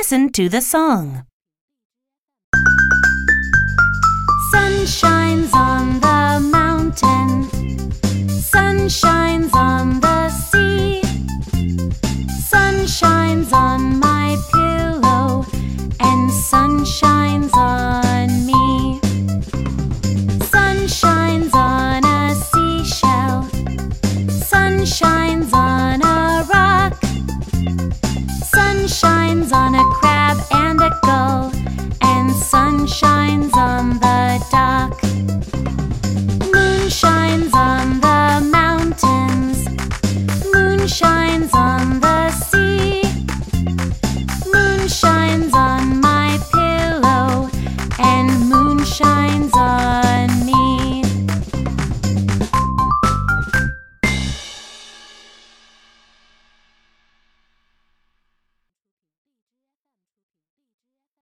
Listen to the song. Sun shines on the mountain. Sun shines on the sea. Sun shines on my pillow. And sun shines on me. Sun shines on a seashell. Sun shines Sun shines on a crab and a gull, and sun shines on the dock. Moon shines on the mountains, moon shines on the